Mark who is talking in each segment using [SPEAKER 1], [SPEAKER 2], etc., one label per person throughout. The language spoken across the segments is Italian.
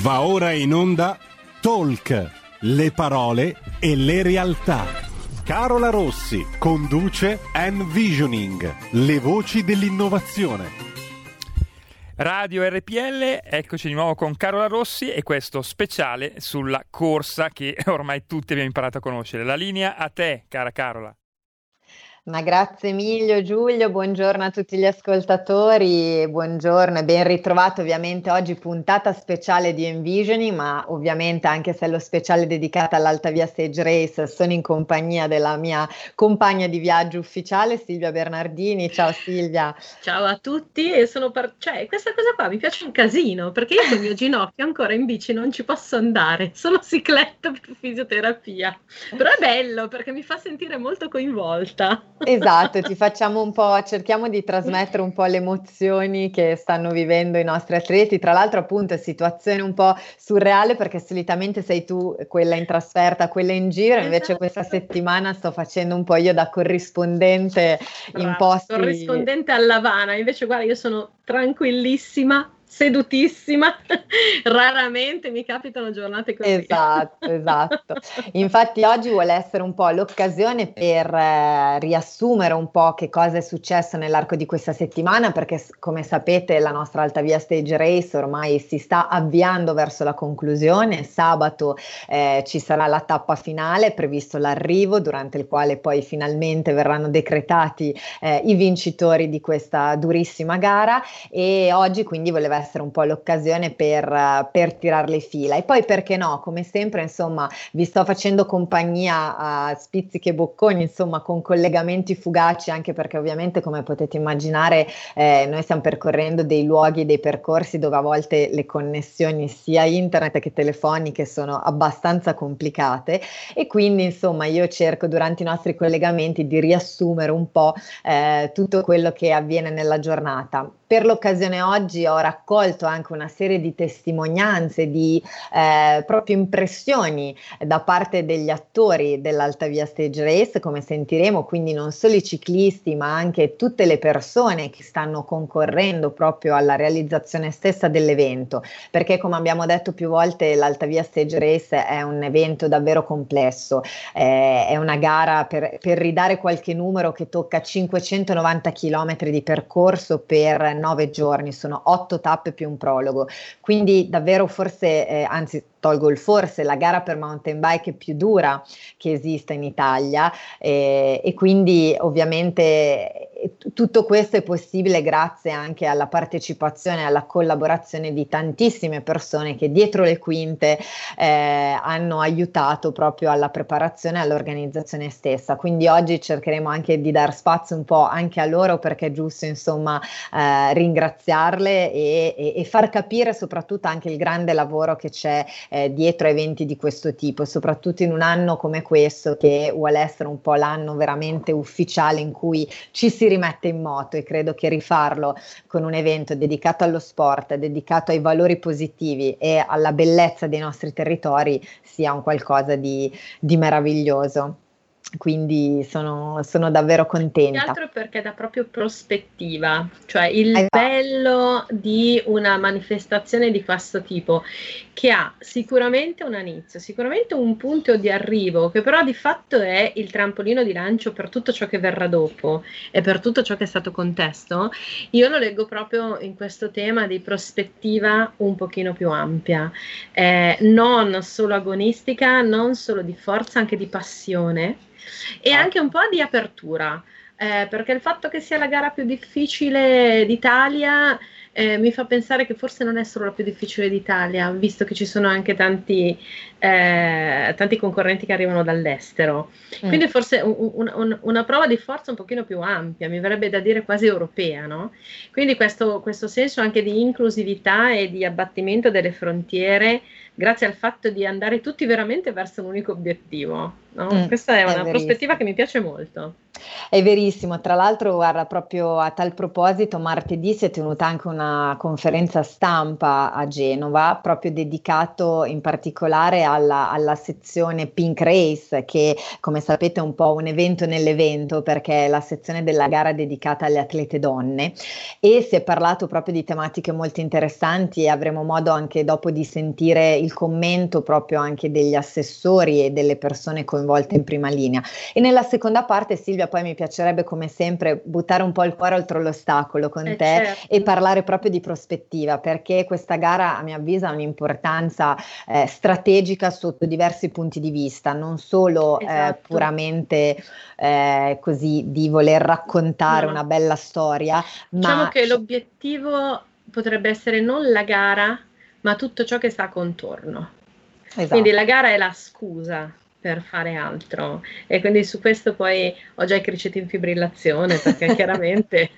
[SPEAKER 1] Va ora in onda Talk, le parole e le realtà. Carola Rossi conduce Envisioning, le voci dell'innovazione.
[SPEAKER 2] Radio RPL, eccoci di nuovo con Carola Rossi e questo speciale sulla corsa che ormai tutti abbiamo imparato a conoscere. La linea a te, cara Carola.
[SPEAKER 3] Ma grazie Emilio, Giulio, buongiorno a tutti gli ascoltatori, buongiorno e ben ritrovato ovviamente oggi puntata speciale di Envisioning, ma ovviamente anche se è lo speciale dedicato all'Alta Via Stage Race sono in compagnia della mia compagna di viaggio ufficiale Silvia Bernardini. Ciao Silvia.
[SPEAKER 4] Ciao a tutti e sono per... cioè questa cosa qua mi piace un casino perché io con il mio ginocchio ancora in bici non ci posso andare, sono cicletta per fisioterapia, però è bello perché mi fa sentire molto coinvolta.
[SPEAKER 3] Esatto, ti facciamo un po', cerchiamo di trasmettere un po' le emozioni che stanno vivendo i nostri atleti. Tra l'altro, appunto, è situazione un po' surreale perché solitamente sei tu quella in trasferta, quella in giro, invece esatto. questa settimana sto facendo un po' io da corrispondente Bravo, in posti.
[SPEAKER 4] Corrispondente a Lavana, invece guarda, io sono tranquillissima sedutissima, raramente mi capitano giornate così.
[SPEAKER 3] Esatto, esatto. Infatti oggi vuole essere un po' l'occasione per eh, riassumere un po' che cosa è successo nell'arco di questa settimana, perché come sapete la nostra Alta Via Stage Race ormai si sta avviando verso la conclusione. Sabato eh, ci sarà la tappa finale, previsto l'arrivo, durante il quale poi finalmente verranno decretati eh, i vincitori di questa durissima gara e oggi quindi voleva essere un po' l'occasione per, per tirare le fila. E poi perché no, come sempre, insomma, vi sto facendo compagnia a spizzichi e bocconi, insomma, con collegamenti fugaci, anche perché ovviamente, come potete immaginare, eh, noi stiamo percorrendo dei luoghi, dei percorsi dove a volte le connessioni sia internet che telefoniche sono abbastanza complicate e quindi, insomma, io cerco durante i nostri collegamenti di riassumere un po' eh, tutto quello che avviene nella giornata per l'occasione oggi ho raccolto anche una serie di testimonianze, di eh, proprio impressioni da parte degli attori dell'Alta Via Stage Race, come sentiremo, quindi non solo i ciclisti, ma anche tutte le persone che stanno concorrendo proprio alla realizzazione stessa dell'evento, perché come abbiamo detto più volte l'Alta Via Stage Race è un evento davvero complesso, eh, è una gara per, per ridare qualche numero che tocca 590 km di percorso per nove giorni, sono otto tappe più un prologo, quindi davvero forse, eh, anzi tolgo il forse, la gara per mountain bike più dura che esista in Italia eh, e quindi ovviamente tutto questo è possibile grazie anche alla partecipazione e alla collaborazione di tantissime persone che dietro le quinte eh, hanno aiutato proprio alla preparazione e all'organizzazione stessa. Quindi oggi cercheremo anche di dar spazio un po' anche a loro perché è giusto insomma eh, ringraziarle e, e, e, far capire soprattutto anche il grande lavoro che c'è eh, dietro a eventi di questo tipo, soprattutto in un anno come questo che vuole essere un po' l'anno veramente ufficiale in cui ci si rimette in moto e credo che rifarlo con un evento dedicato allo sport, dedicato ai valori positivi e alla bellezza dei nostri territori sia un qualcosa di, di meraviglioso quindi sono, sono, davvero contenta.
[SPEAKER 4] Altro perché dà proprio prospettiva, cioè il esatto. bello di una manifestazione di questo tipo, che ha sicuramente un inizio, sicuramente un punto di arrivo, che però di fatto è il trampolino di lancio per tutto ciò che verrà dopo e per tutto ciò che è stato contesto, io lo leggo proprio in questo tema di prospettiva un pochino più ampia, eh, non solo agonistica, non solo di forza, anche di passione e anche un po' di apertura, eh, perché il fatto che sia la gara più difficile d'Italia eh, mi fa pensare che forse non è solo la più difficile d'Italia, visto che ci sono anche tanti, eh, tanti concorrenti che arrivano dall'estero. Mm. Quindi forse un, un, un, una prova di forza un pochino più ampia, mi verrebbe da dire quasi europea, no? Quindi questo, questo senso anche di inclusività e di abbattimento delle frontiere grazie al fatto di andare tutti veramente verso un unico obiettivo. No? Mm, Questa è, è una verissimo. prospettiva che mi piace molto.
[SPEAKER 3] È verissimo, tra l'altro, guarda, proprio a tal proposito, martedì si è tenuta anche una una conferenza stampa a Genova, proprio dedicato in particolare alla, alla, sezione Pink Race, che come sapete è un po' un evento nell'evento perché è la sezione della gara dedicata alle atlete donne e si è parlato proprio di tematiche molto interessanti e avremo modo anche dopo di sentire il commento proprio anche degli assessori e delle persone coinvolte in prima linea. E nella seconda parte Silvia poi mi piacerebbe come sempre buttare un po' il cuore oltre l'ostacolo con eh te certo. e parlare proprio di prospettiva perché questa gara a mio avviso ha un'importanza eh, strategica sotto diversi punti di vista, non solo eh, esatto. eh, puramente eh, così di voler raccontare no. una bella storia.
[SPEAKER 4] Diciamo
[SPEAKER 3] ma...
[SPEAKER 4] che l'obiettivo potrebbe essere non la gara, ma tutto ciò che sta contorno. Esatto. Quindi la gara è la scusa per fare altro e quindi su questo poi ho già i criceti in fibrillazione perché chiaramente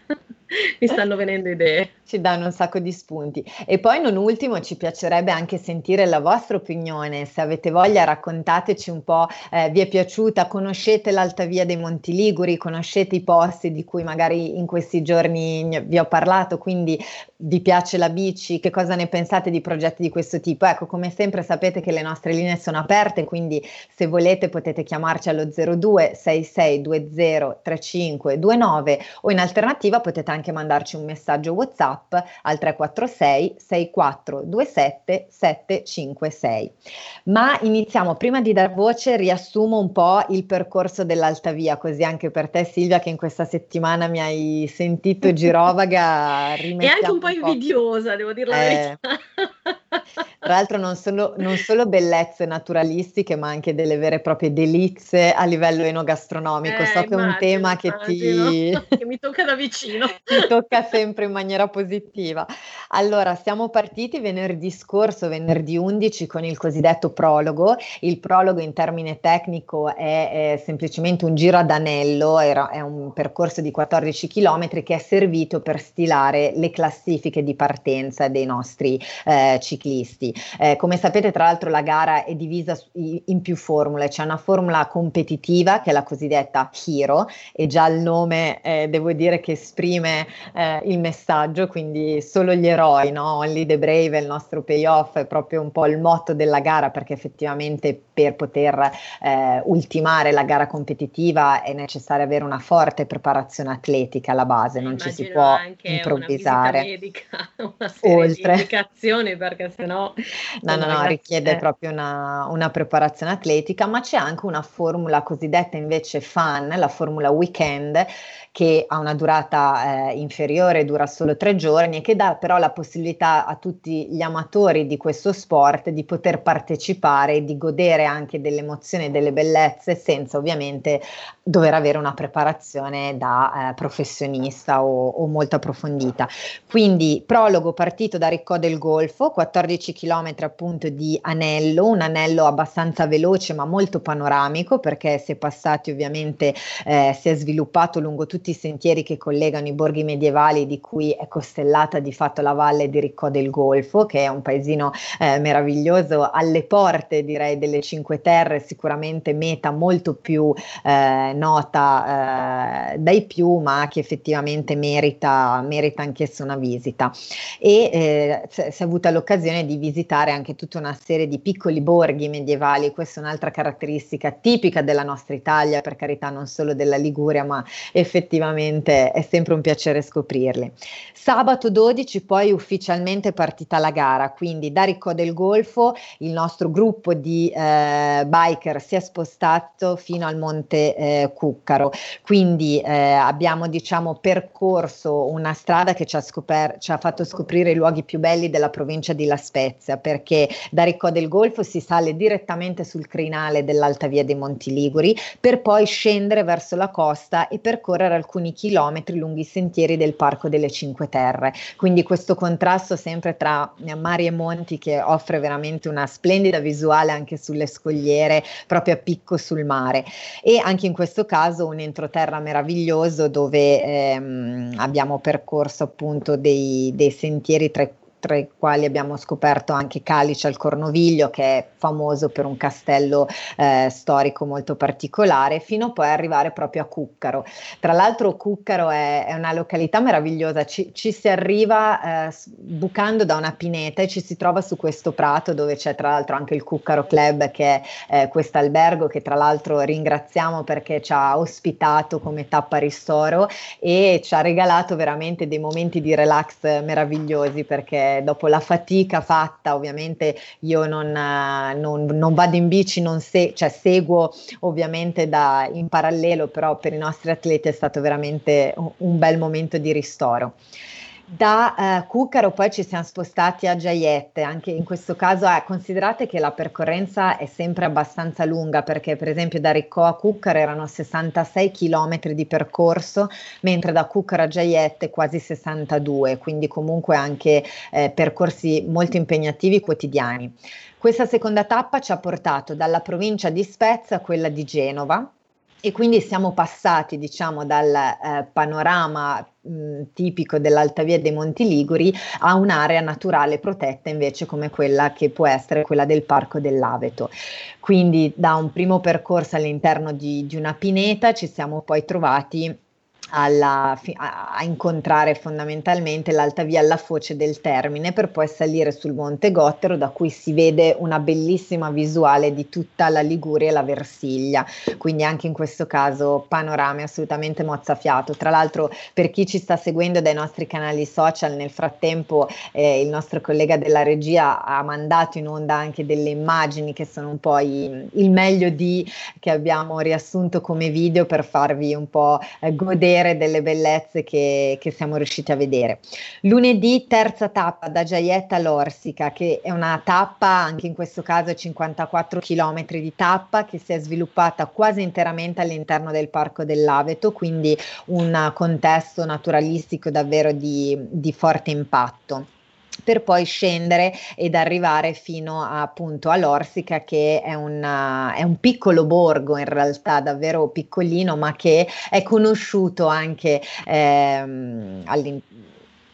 [SPEAKER 4] mi stanno venendo idee.
[SPEAKER 3] Ci danno un sacco di spunti. E poi non ultimo ci piacerebbe anche sentire la vostra opinione, se avete voglia raccontateci un po', eh, vi è piaciuta, conoscete l'Alta Via dei Monti Liguri, conoscete i posti di cui magari in questi giorni vi ho parlato, quindi vi piace la bici, che cosa ne pensate di progetti di questo tipo? Ecco, come sempre sapete che le nostre linee sono aperte, quindi se volete potete chiamarci allo 02 6620 3529 o in alternativa potete anche anche mandarci un messaggio WhatsApp al 346 6427 756. Ma iniziamo, prima di dar voce riassumo un po' il percorso dell'Alta Via, così anche per te Silvia che in questa settimana mi hai sentito girovaga.
[SPEAKER 4] e anche un po' un invidiosa, po'. devo dire la eh, verità.
[SPEAKER 3] Tra l'altro non solo, non solo, bellezze naturalistiche, ma anche delle vere e proprie delizie a livello enogastronomico.
[SPEAKER 4] Eh,
[SPEAKER 3] so che è un tema che ti...
[SPEAKER 4] che mi tocca da vicino.
[SPEAKER 3] ti tocca sempre in maniera positiva. Allora, siamo partiti venerdì scorso, venerdì 11, con il cosiddetto prologo. Il prologo in termine tecnico è, è semplicemente un giro ad anello, era, è un percorso di 14 km che è servito per stilare le classifiche di partenza dei nostri eh, ciclisti. Eh, come sapete, tra l'altro, la gara è divisa in più formule. C'è una formula competitiva che è la cosiddetta Hero e già il nome eh, devo dire che esprime eh, il messaggio, quindi solo gli eroi, no? Only the brave, il nostro payoff è proprio un po' il motto della gara perché effettivamente per poter eh, ultimare la gara competitiva è necessario avere una forte preparazione atletica alla base, non ci si può improvvisare.
[SPEAKER 4] Una medica, una serie Oltre. di indicazioni perché sennò...
[SPEAKER 3] No, no, no, richiede proprio una, una preparazione atletica, ma c'è anche una formula cosiddetta invece fun, la formula weekend, che ha una durata eh, inferiore, dura solo tre giorni e che dà però la possibilità a tutti gli amatori di questo sport di poter partecipare e di godere anche delle emozioni e delle bellezze senza ovviamente dover avere una preparazione da eh, professionista o, o, molto approfondita. Quindi prologo partito da Riccò del Golfo, 14 km appunto di anello, un anello abbastanza veloce ma molto panoramico perché si è passati ovviamente, eh, si è sviluppato lungo tutti i sentieri che collegano i borghi medievali di cui è costellata di fatto la valle di Riccò del Golfo, che è un paesino eh, meraviglioso alle porte direi delle Cinque Terre, sicuramente meta molto più eh, nota eh, dai più, ma che effettivamente merita, merita anch'essa una visita. E eh, si è avuta l'occasione di visitare anche tutta una serie di piccoli borghi medievali, questa è un'altra caratteristica tipica della nostra Italia, per carità non solo della Liguria, ma effettivamente è sempre un piacere scoprirli. Sabato 12 poi ufficialmente partita la gara, quindi da Ricco del Golfo il nostro gruppo di eh, biker si è spostato fino al Monte eh, Cuccaro. Quindi eh, abbiamo diciamo percorso una strada che ci ha, scoper- ci ha, fatto scoprire i luoghi più belli della provincia di La Spezia, perché da Riccò del Golfo si sale direttamente sul crinale dell'Alta Via dei Monti Liguri per poi scendere verso la costa e percorrere alcuni chilometri lungo i sentieri del Parco delle Cinque Terre. Quindi questo contrasto sempre tra mari e monti che offre veramente una splendida visuale anche sulle scogliere, proprio a picco sul mare. E anche in questo caso un entroterra meraviglioso dove ehm, abbiamo percorso appunto dei, dei sentieri tra tra i quali abbiamo scoperto anche Calice al Cornoviglio, che è famoso per un castello eh, storico molto particolare, fino poi ad arrivare proprio a Cuccaro. Tra l'altro Cuccaro è, è una località meravigliosa, ci, ci si arriva eh, bucando da una pineta e ci si trova su questo prato dove c'è tra l'altro anche il Cuccaro Club, che è eh, questo albergo che tra l'altro ringraziamo perché ci ha ospitato come tappa ristoro e ci ha regalato veramente dei momenti di relax meravigliosi perché dopo la fatica fatta ovviamente io non, non, non vado in bici, non se, cioè seguo ovviamente da, in parallelo però per i nostri atleti è stato veramente un bel momento di ristoro. Da eh, Cuccaro poi ci siamo spostati a Giaiette, anche in questo caso eh, considerate che la percorrenza è sempre abbastanza lunga perché per esempio da Riccò a Cuccaro erano 66 km di percorso, mentre da Cuccaro a Giaiette quasi 62, quindi comunque anche eh, percorsi molto impegnativi quotidiani. Questa seconda tappa ci ha portato dalla provincia di Spezia a quella di Genova, e quindi siamo passati, diciamo, dal eh, panorama tipico dell'Alta Via dei Monti Liguri a un'area naturale protetta invece come quella che può essere quella del Parco dell'Aveto. Quindi da un primo percorso all'interno di, di una pineta ci siamo poi trovati alla, a, incontrare fondamentalmente l'alta via alla foce del Termine per poi salire sul Monte Gottero da cui si vede una bellissima visuale di tutta la Liguria e la Versiglia, quindi anche in questo caso panorami assolutamente mozzafiato. Tra l'altro per chi ci sta seguendo dai nostri canali social nel frattempo eh, il nostro collega della regia ha mandato in onda anche delle immagini che sono un po' i, il meglio di che abbiamo riassunto come video per farvi un po' eh, godere godere delle bellezze che, che, siamo riusciti a vedere. Lunedì terza tappa da Giaietta all'Orsica, che è una tappa, anche in questo caso 54 km di tappa, che si è sviluppata quasi interamente all'interno del Parco dell'Aveto, quindi un contesto naturalistico davvero di, di forte impatto per poi scendere ed arrivare fino a, appunto all'Orsica che è, una, è, un piccolo borgo in realtà davvero piccolino ma che è conosciuto anche ehm,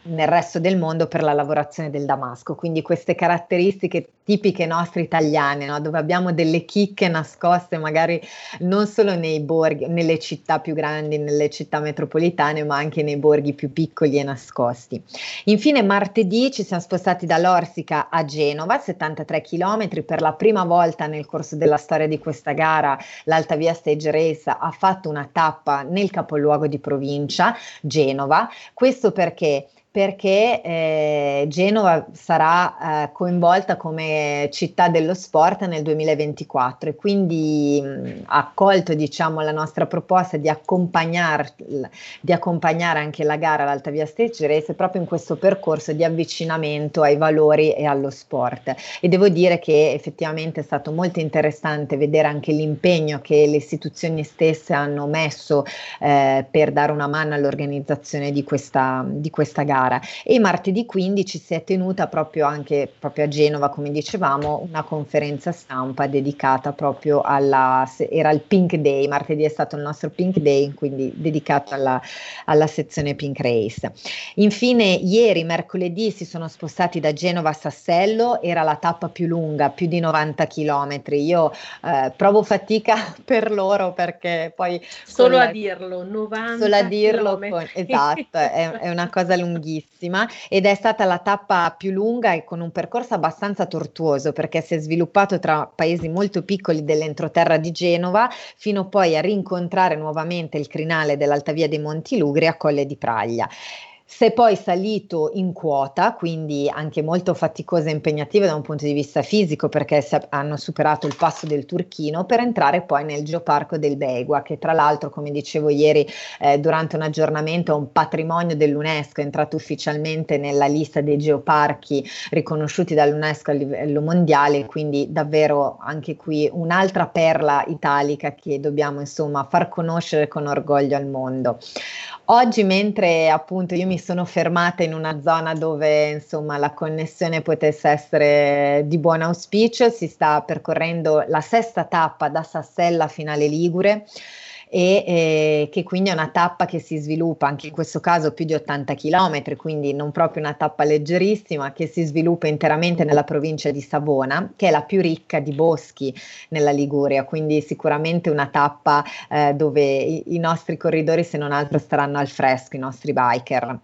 [SPEAKER 3] nel resto del mondo per la lavorazione del damasco, quindi queste caratteristiche tipiche nostre italiane, no? dove abbiamo delle chicche nascoste magari non solo nei borghi, nelle città più grandi, nelle città metropolitane, ma anche nei borghi più piccoli e nascosti. Infine martedì ci siamo spostati dall'Orsica a Genova, 73 km, per la prima volta nel corso della storia di questa gara l'Alta Via Stage Race ha fatto una tappa nel capoluogo di provincia, Genova, questo perché perché eh, Genova sarà eh, coinvolta come città dello sport nel 2024 e quindi mh, ha accolto diciamo, la nostra proposta di, di accompagnare anche la gara all'Alta Via Stage Race proprio in questo percorso di avvicinamento ai valori e allo sport. E devo dire che effettivamente è stato molto interessante vedere anche l'impegno che le istituzioni stesse hanno messo eh, per dare una mano all'organizzazione di questa, di questa gara gara e martedì 15 si è tenuta proprio anche proprio a Genova, come dicevamo, una conferenza stampa dedicata proprio alla, era il Pink Day, martedì è stato il nostro Pink Day, quindi dedicato alla, alla sezione Pink Race. Infine, ieri, mercoledì, si sono spostati da Genova a Sassello, era la tappa più lunga, più di 90 km. Io eh, provo fatica per loro perché poi...
[SPEAKER 4] Solo a dirlo, 90
[SPEAKER 3] Solo a dirlo, con, esatto, è, è una cosa lunghissima lunghissima ed è stata la tappa più lunga e con un percorso abbastanza tortuoso perché si è sviluppato tra paesi molto piccoli dell'entroterra di Genova fino poi a rincontrare nuovamente il crinale dell'Alta Via dei Monti Lugri a Colle di Praglia. È poi salito in quota, quindi anche molto faticosa e impegnativa da un punto di vista fisico perché hanno superato il passo del Turchino per entrare poi nel Geoparco del Begua, che tra l'altro, come dicevo ieri eh, durante un aggiornamento, è un patrimonio dell'UNESCO, è entrato ufficialmente nella lista dei geoparchi riconosciuti dall'UNESCO a livello mondiale, quindi davvero anche qui un'altra perla italica che dobbiamo insomma far conoscere con orgoglio al mondo. Oggi, mentre appunto io mi sono fermata in una zona dove insomma la connessione potesse essere di buon auspicio, si sta percorrendo la sesta tappa da Sassella a Finale Ligure e eh, che quindi è una tappa che si sviluppa anche in questo caso più di 80 km, quindi non proprio una tappa leggerissima che si sviluppa interamente nella provincia di Savona, che è la più ricca di boschi nella Liguria, quindi sicuramente una tappa eh, dove i, i nostri corridori se non altro staranno al fresco, i nostri biker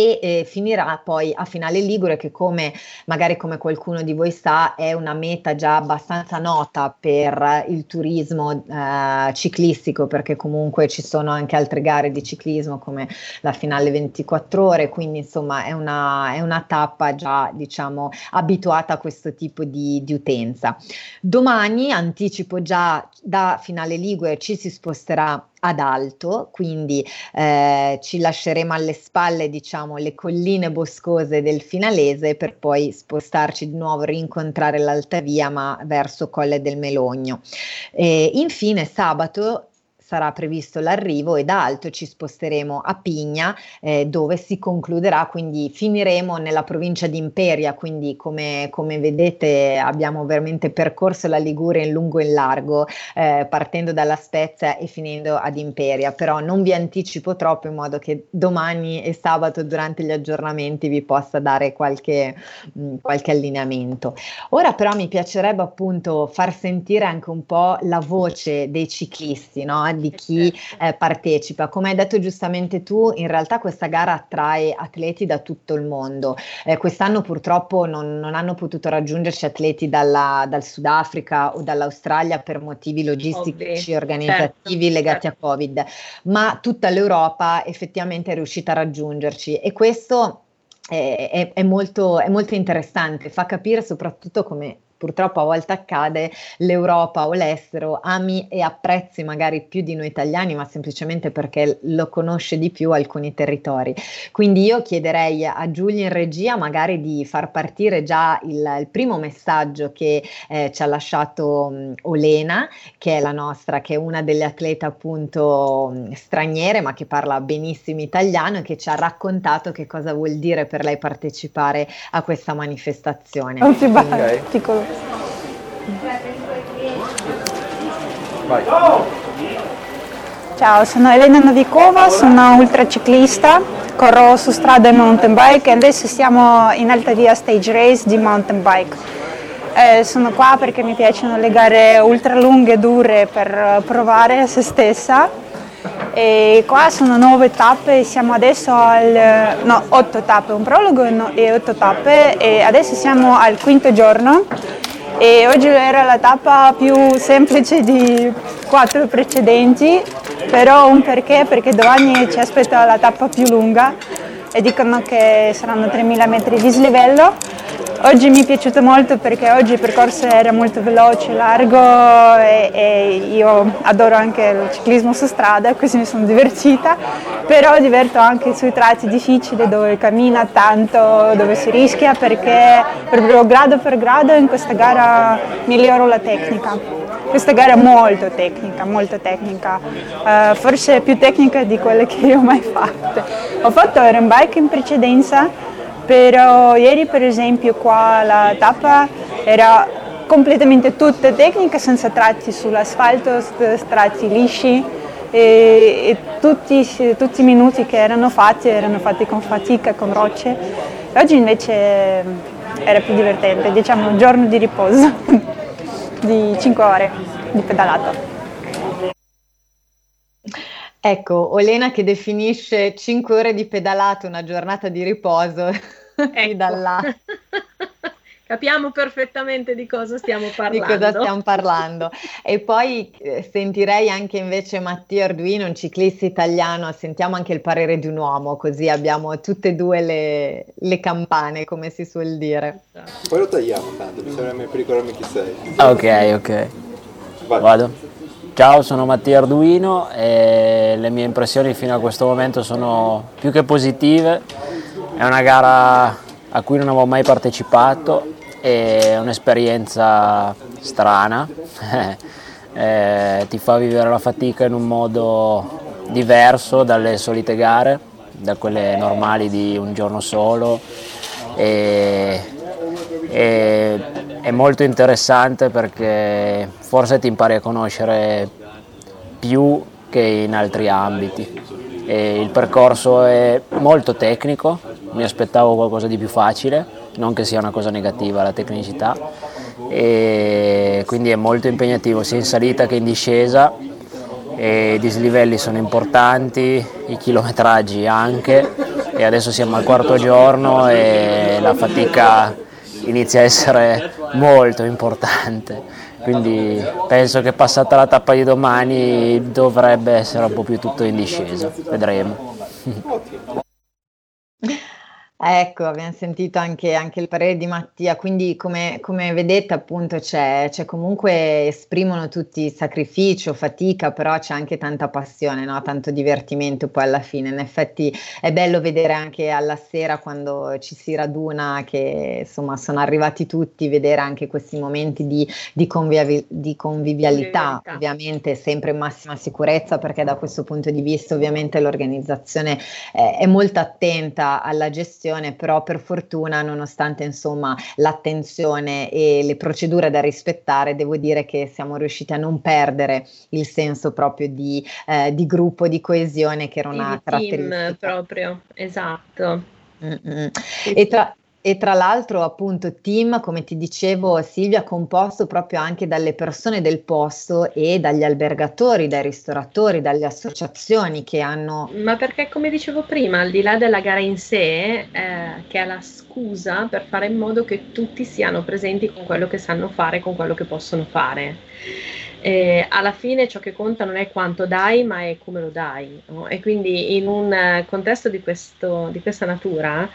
[SPEAKER 3] e eh, finirà poi a Finale Ligure che come magari come qualcuno di voi sa è una meta già abbastanza nota per il turismo eh, ciclistico perché comunque ci sono anche altre gare di ciclismo come la Finale 24 ore quindi insomma è una, è una tappa già diciamo abituata a questo tipo di, di utenza. Domani anticipo già da Finale Ligure ci si sposterà ad alto, quindi eh, ci lasceremo alle spalle, diciamo, le colline boscose del finalese per poi spostarci di nuovo, rincontrare l'alta via, ma verso Colle del Melogno. E infine sabato sarà previsto l'arrivo e da Alto ci sposteremo a Pigna eh, dove si concluderà, quindi finiremo nella provincia di Imperia, quindi come, come vedete abbiamo veramente percorso la Liguria in lungo e in largo, eh, partendo dalla Spezia e finendo ad Imperia, però non vi anticipo troppo in modo che domani e sabato durante gli aggiornamenti vi possa dare qualche, mh, mm, qualche allineamento. Ora però mi piacerebbe appunto far sentire anche un po' la voce dei ciclisti, no? Di chi certo. eh, partecipa. Come hai detto giustamente tu, in realtà questa gara attrae atleti da tutto il mondo. Eh, quest'anno purtroppo non, non, hanno potuto raggiungerci atleti dalla, dal Sudafrica o dall'Australia per motivi logistici, Ovvio. organizzativi certo, legati certo. a Covid, ma tutta l'Europa effettivamente è riuscita a raggiungerci e questo è, è, è, molto, è molto interessante, fa capire soprattutto come purtroppo a volte accade, l'Europa o l'estero ami e apprezzi magari più di noi italiani, ma semplicemente perché lo conosce di più alcuni territori. Quindi io chiederei a Giulia in regia magari di far partire già il, il primo messaggio che eh, ci ha lasciato um, Olena, che è la nostra, che è una delle atlete appunto um, straniere, ma che parla benissimo italiano e che ci ha raccontato che cosa vuol dire per lei partecipare a questa manifestazione.
[SPEAKER 5] Non si va, okay. Ciao, sono Elena Novikova, sono ultraciclista, corro su strada e mountain bike e adesso siamo in Alta Via Stage Race di mountain bike. Eh, sono qua perché mi piacciono le gare ultra lunghe e dure per provare se stessa. E qua sono nove tappe, siamo adesso al, no, otto tappe, un prologo e otto tappe. E adesso siamo al quinto giorno e oggi era la tappa più semplice di quattro precedenti, però un perché, perché domani ci aspetta la tappa più lunga e dicono che saranno 3.000 metri di slivello Oggi mi è piaciuto molto perché oggi il percorso era molto veloce, largo e, e, io adoro anche il ciclismo su strada, così mi sono divertita, però diverto anche sui tratti difficili dove cammina tanto, dove si rischia perché proprio grado per grado in questa gara miglioro la tecnica. Questa gara è molto tecnica, molto tecnica, uh, forse più tecnica di quelle che io ho mai fatte. Ho fatto iron bike in precedenza però ieri per esempio qua la tappa era completamente tutta tecnica senza tratti sull'asfalto, tratti lisci e, e tutti, tutti, i minuti che erano fatti erano fatti con fatica, con rocce. Oggi invece era più divertente, diciamo un giorno di riposo di 5 ore di pedalato.
[SPEAKER 3] Ecco, Olena che definisce 5 ore di pedalato una giornata di riposo
[SPEAKER 4] ecco. da là. Capiamo perfettamente di cosa stiamo parlando.
[SPEAKER 3] Di cosa stiamo parlando. e poi eh, sentirei anche invece Mattia Arduino, un ciclista italiano, sentiamo anche il parere di un uomo, così abbiamo tutte e due le, le campane, come si suol dire.
[SPEAKER 6] Poi lo tagliamo tanto, bisogna ricordarmi chi sei.
[SPEAKER 7] Ok, ok. Vai. Vado. Ciao, sono Mattia Arduino e le mie impressioni fino a questo momento sono più che positive è una gara a cui non avevo mai partecipato, è un'esperienza strana, eh, ti fa vivere la fatica in un modo diverso dalle solite gare, da quelle normali di un giorno solo. E, e, è molto interessante perché forse ti impari a conoscere più che in altri ambiti. E il percorso è molto tecnico, mi aspettavo qualcosa di più facile, non che sia una cosa negativa la tecnicità, e quindi è molto impegnativo sia in salita che in discesa, i dislivelli sono importanti, i chilometraggi anche. E adesso siamo al quarto giorno e la fatica inizia a essere molto importante. Quindi penso che passata la tappa di domani dovrebbe essere un po' più tutto in discesa, vedremo.
[SPEAKER 3] Ecco, abbiamo sentito anche, anche, il parere di Mattia, quindi come, come vedete appunto c'è, c'è, comunque, esprimono tutti sacrificio, fatica, però c'è anche tanta passione, no? tanto divertimento poi alla fine. In effetti è bello vedere anche alla sera quando ci si raduna che insomma sono arrivati tutti, vedere anche questi momenti di, di, convivi- di convivialità, convivialità, ovviamente sempre in massima sicurezza perché da questo punto di vista ovviamente l'organizzazione è, è molto attenta alla gestione situazione, però per fortuna, nonostante insomma l'attenzione e le procedure da rispettare, devo dire che siamo riusciti a non perdere il senso proprio di, eh, di gruppo, di coesione che era una
[SPEAKER 4] di
[SPEAKER 3] caratteristica.
[SPEAKER 4] Team proprio, esatto.
[SPEAKER 3] Mm-hmm. E tra, e tra l'altro, appunto, team, come ti dicevo, Silvia, composto proprio anche dalle persone del posto e dagli albergatori, dai ristoratori, dalle associazioni che hanno.
[SPEAKER 4] Ma perché, come dicevo prima, al di là della gara in sé, eh, che è la scusa per fare in modo che tutti siano presenti con quello che sanno fare, con quello che possono fare. Eh, alla fine ciò che conta non è quanto dai, ma è come lo dai. No? E quindi in un contesto di, questo, di questa natura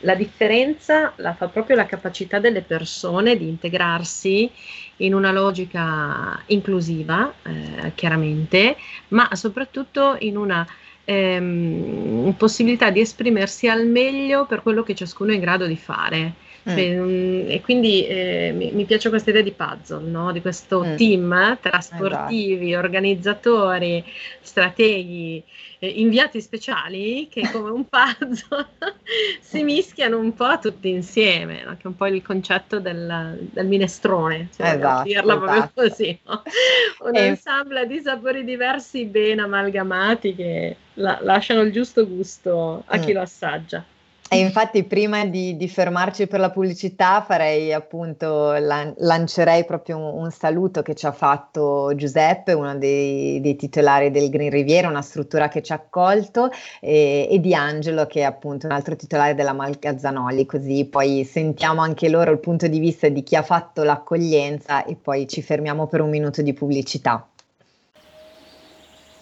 [SPEAKER 4] la differenza la fa proprio la capacità delle persone di integrarsi in una logica inclusiva, eh, chiaramente, ma soprattutto in una ehm, possibilità di esprimersi al meglio per quello che ciascuno è in grado di fare. Mm. E quindi eh, mi, mi, piace questa idea di puzzle, no? di questo mm. team tra sportivi, esatto. organizzatori, strateghi, eh, inviati speciali che come un puzzle si mischiano un po' tutti insieme, no? che è un po' il concetto del, del minestrone, se esatto, dirla esatto. proprio così. No? Un e... ensemble di sapori diversi ben amalgamati che la, lasciano il giusto gusto a mm. chi lo assaggia.
[SPEAKER 3] E infatti prima di, di, fermarci per la pubblicità farei appunto, lan- lancerei proprio un, un, saluto che ci ha fatto Giuseppe, uno dei, dei, titolari del Green Riviera, una struttura che ci ha accolto, e, e di Angelo che è appunto un altro titolare della Malgazzanoli, così poi sentiamo anche loro il punto di vista di chi ha fatto l'accoglienza e poi ci fermiamo per un minuto di pubblicità.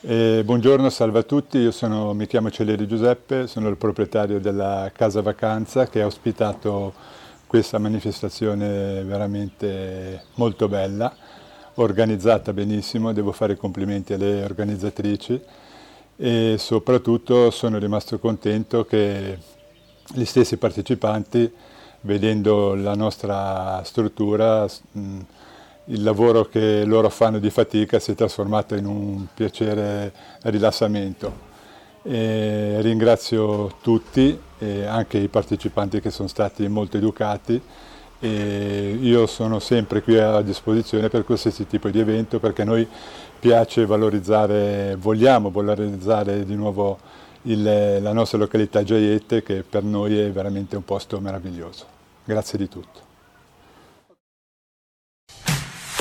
[SPEAKER 8] Eh, buongiorno, salve a tutti, io sono, mi chiamo Celeri Giuseppe, sono il proprietario della Casa Vacanza che ha ospitato questa manifestazione veramente molto bella, organizzata benissimo, devo fare i complimenti alle organizzatrici e soprattutto sono rimasto contento che gli stessi partecipanti, vedendo la nostra struttura, mh, il lavoro che loro fanno di fatica si è trasformato in un piacere rilassamento. E ringrazio tutti, anche i partecipanti che sono stati molto educati e io sono sempre qui a disposizione per qualsiasi tipo di evento perché noi piace valorizzare, vogliamo valorizzare di nuovo il, la nostra località Gioiette che per noi è veramente un posto meraviglioso. Grazie di tutto.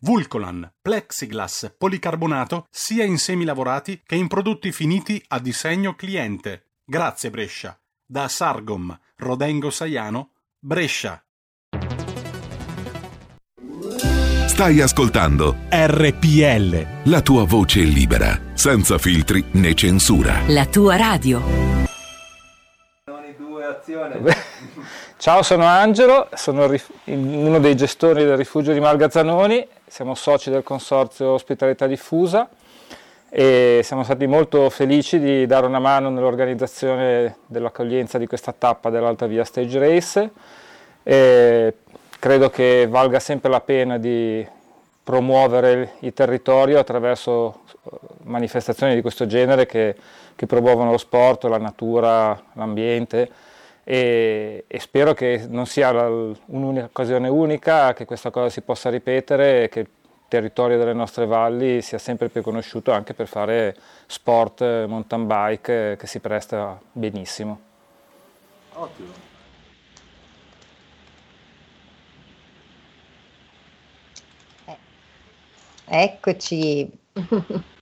[SPEAKER 9] Vulcolan, plexiglass, policarbonato sia in semi lavorati che in prodotti finiti a disegno cliente. Grazie Brescia. Da Sargom, Rodengo Saiano, Brescia.
[SPEAKER 10] Stai ascoltando
[SPEAKER 1] RPL.
[SPEAKER 10] La tua voce libera, senza filtri né censura.
[SPEAKER 11] La tua radio.
[SPEAKER 12] Ciao, sono Angelo, sono uno dei gestori del rifugio di Margazzanoni, siamo soci del consorzio Ospitalità Diffusa e siamo stati molto felici di dare una mano nell'organizzazione dell'accoglienza di questa tappa dell'Alta Via Stage Race. E credo che valga sempre la pena di promuovere il territorio attraverso manifestazioni di questo genere che, che promuovono lo sport, la natura, l'ambiente e, e, spero che non sia un'occasione unica, che questa cosa si possa ripetere e che il territorio delle nostre valli sia sempre più conosciuto anche per fare sport mountain bike che si presta benissimo.
[SPEAKER 6] Ottimo.
[SPEAKER 3] Eccoci.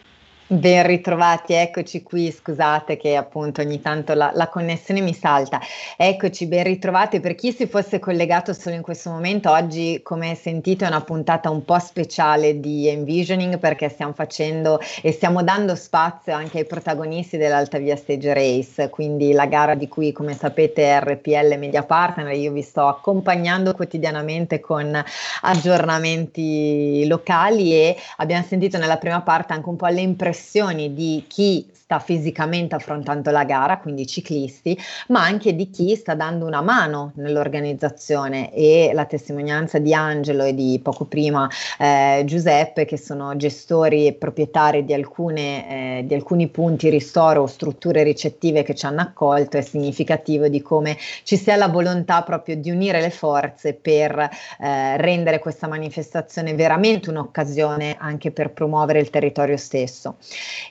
[SPEAKER 3] Ben ritrovati, eccoci qui, scusate che appunto ogni tanto la, la, connessione mi salta. Eccoci, ben ritrovati. Per chi si fosse collegato solo in questo momento, oggi come sentito è una puntata un po' speciale di Envisioning perché stiamo facendo e stiamo dando spazio anche ai protagonisti dell'Alta Via Stage Race, quindi la gara di cui come sapete RPL Media Partner, io vi sto accompagnando quotidianamente con aggiornamenti locali e abbiamo sentito nella prima parte anche un po' le impressioni impressioni di chi sta fisicamente affrontando la gara, quindi i ciclisti, ma anche di chi sta dando una mano nell'organizzazione e la testimonianza di Angelo e di poco prima eh, Giuseppe, che sono gestori e proprietari di, alcune, eh, di alcuni punti ristoro o strutture ricettive che ci hanno accolto, è significativo di come ci sia la volontà proprio di unire le forze per eh, rendere questa manifestazione veramente un'occasione anche per promuovere il territorio stesso.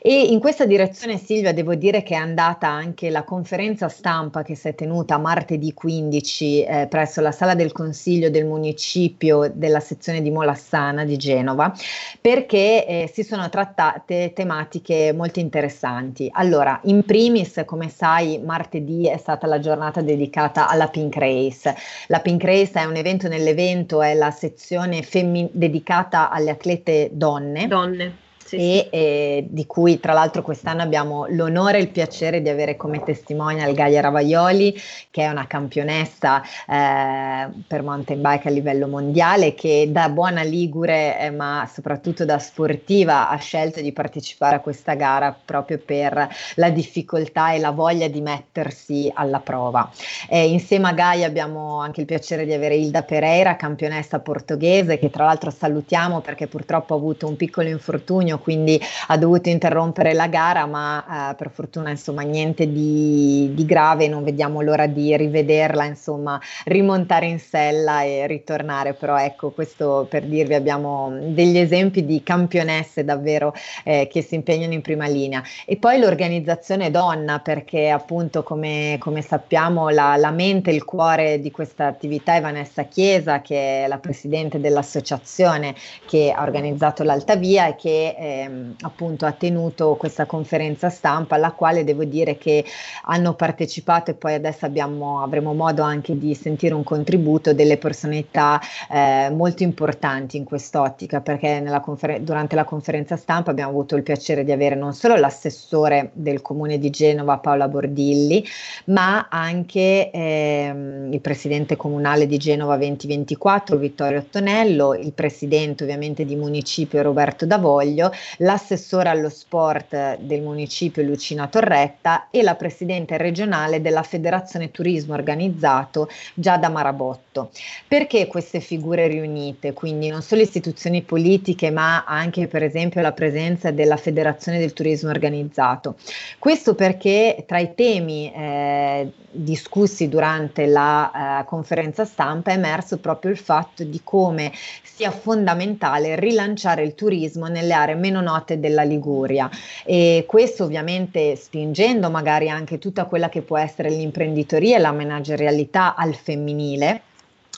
[SPEAKER 3] E in questa direzione Attenzione Silvia, devo dire che è andata anche la conferenza stampa che si è tenuta martedì 15 eh, presso la sala del Consiglio del Municipio della sezione di Molassana di Genova, perché eh, si sono trattate tematiche molto interessanti. Allora, in primis, come sai, martedì è stata la giornata dedicata alla Pink Race. La Pink Race è un evento nell'evento, è la sezione femmin- dedicata alle atlete donne.
[SPEAKER 4] Donne
[SPEAKER 3] sì, e eh, di cui tra l'altro quest'anno abbiamo l'onore e il piacere di avere come testimonial Gaia Ravaioli, che è una campionessa eh, per mountain bike a livello mondiale, che da buona ligure, eh, ma soprattutto da sportiva, ha scelto di partecipare a questa gara proprio per la difficoltà e la voglia di mettersi alla prova. insieme a Gaia abbiamo anche il piacere di avere Ilda Pereira, campionessa portoghese, che tra l'altro salutiamo perché purtroppo ha avuto un piccolo infortunio infortunio, quindi ha dovuto interrompere la gara, ma eh, per fortuna insomma niente di, di, grave, non vediamo l'ora di rivederla, insomma rimontare in sella e ritornare, però ecco questo per dirvi abbiamo degli esempi di campionesse davvero eh, che si impegnano in prima linea. E poi l'organizzazione donna, perché appunto come, come sappiamo la, la mente il cuore di questa attività è Vanessa Chiesa, che è la presidente dell'associazione che ha organizzato l'Altavia e che ehm, appunto ha tenuto questa conferenza stampa alla quale devo dire che hanno partecipato e poi adesso abbiamo, avremo modo anche di sentire un contributo delle personalità eh, molto importanti in quest'ottica perché confer- durante la conferenza stampa abbiamo avuto il piacere di avere non solo l'assessore del comune di Genova Paola Bordilli ma anche ehm, il presidente comunale di Genova 2024 Vittorio Ottonello, il presidente ovviamente di municipio Roberto Davoglio l'assessore allo sport del municipio Lucina Torretta e la presidente regionale della Federazione Turismo Organizzato Giada Marabotto. Perché queste figure riunite? Quindi non solo istituzioni politiche, ma anche per esempio la presenza della Federazione del Turismo Organizzato. Questo perché tra i temi eh, discussi durante la eh, conferenza stampa è emerso proprio il fatto di come sia fondamentale rilanciare il turismo nelle aree meno note della Liguria. E questo ovviamente spingendo magari anche tutta quella che può essere l'imprenditoria e la managerialità al femminile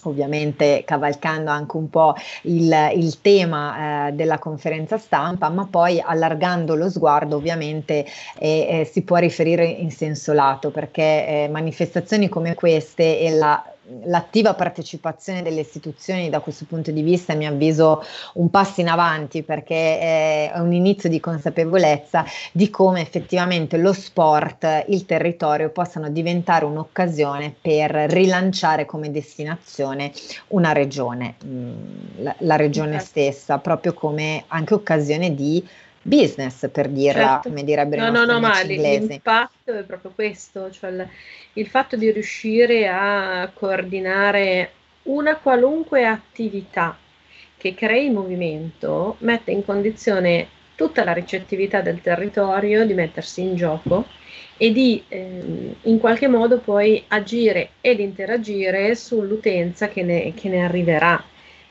[SPEAKER 3] ovviamente cavalcando anche un po' il, il tema eh, della conferenza stampa, ma poi allargando lo sguardo ovviamente eh, eh, si può riferire in senso lato perché eh, manifestazioni come queste e la l'attiva partecipazione delle istituzioni da questo punto di vista, a mio avviso, un passo in avanti perché è un inizio di consapevolezza di come effettivamente lo sport, il territorio possano diventare un'occasione per rilanciare come destinazione una regione, mm, la, regione certo. stessa, proprio come anche occasione di business per dirla, certo. come direbbero no, i nostri no, no, ma inglesi.
[SPEAKER 4] l'impatto è proprio questo, cioè il, il fatto di riuscire a coordinare una qualunque attività che crei movimento mette in condizione tutta la ricettività del territorio di mettersi in gioco e di ehm, in qualche modo poi agire ed interagire sull'utenza che ne, che ne arriverà.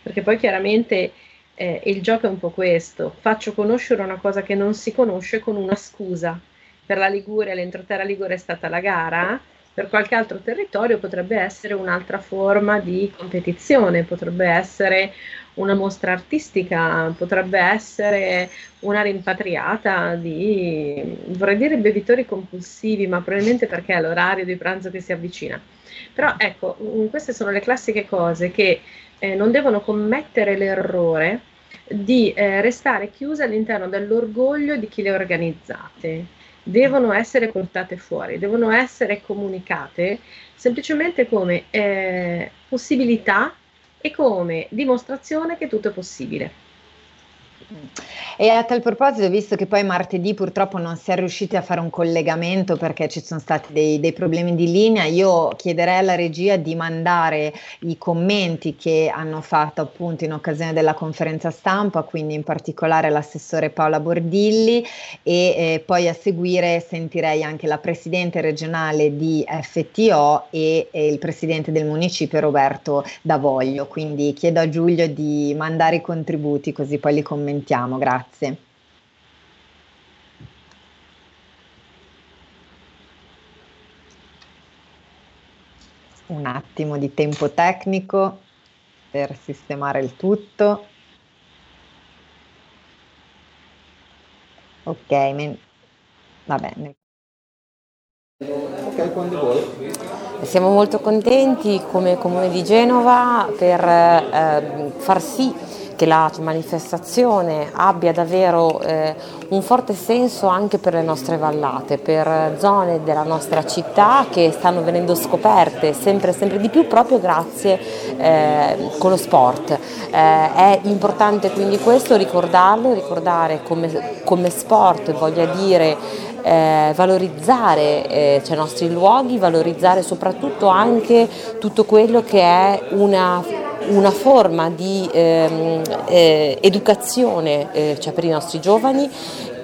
[SPEAKER 4] Perché poi chiaramente eh, il gioco è un po' questo, faccio conoscere una cosa che non si conosce con una scusa. Per la Liguria, l'entroterra Ligure è stata la gara, per qualche altro territorio potrebbe essere un'altra forma di competizione, potrebbe essere una mostra artistica, potrebbe essere una rimpatriata di, vorrei dire bevitori compulsivi, ma probabilmente perché è l'orario di pranzo che si avvicina. Però ecco, queste sono le classiche cose che eh, non devono commettere l'errore di eh, restare chiuse all'interno dell'orgoglio di chi le ha organizzate. Devono essere portate fuori, devono essere comunicate semplicemente come eh, possibilità e come dimostrazione che tutto è possibile.
[SPEAKER 3] E a tal proposito, visto che poi martedì purtroppo non si è riusciti a fare un collegamento perché ci sono stati dei, dei, problemi di linea, io chiederei alla regia di mandare i commenti che hanno fatto appunto in occasione della conferenza stampa, quindi in particolare l'assessore Paola Bordilli e eh, poi a seguire sentirei anche la presidente regionale di FTO e, e il presidente del municipio Roberto Davoglio. Quindi chiedo a Giulio di mandare i contributi così poi li commentiamo commentiamo, grazie. Un attimo di tempo tecnico per sistemare il tutto. Ok, va bene.
[SPEAKER 11] Ok, quando vuoi. Siamo molto contenti come Comune di Genova per eh, far sì che la manifestazione abbia davvero eh, un forte senso anche per le nostre vallate, per zone della nostra città che stanno venendo scoperte sempre, sempre di più proprio grazie eh, con lo sport. Eh, è importante quindi questo ricordarlo, ricordare come, come sport voglia dire eh, valorizzare eh, cioè i nostri luoghi, valorizzare soprattutto anche tutto quello che è una una forma di ehm, eh, educazione eh, cioè per i nostri giovani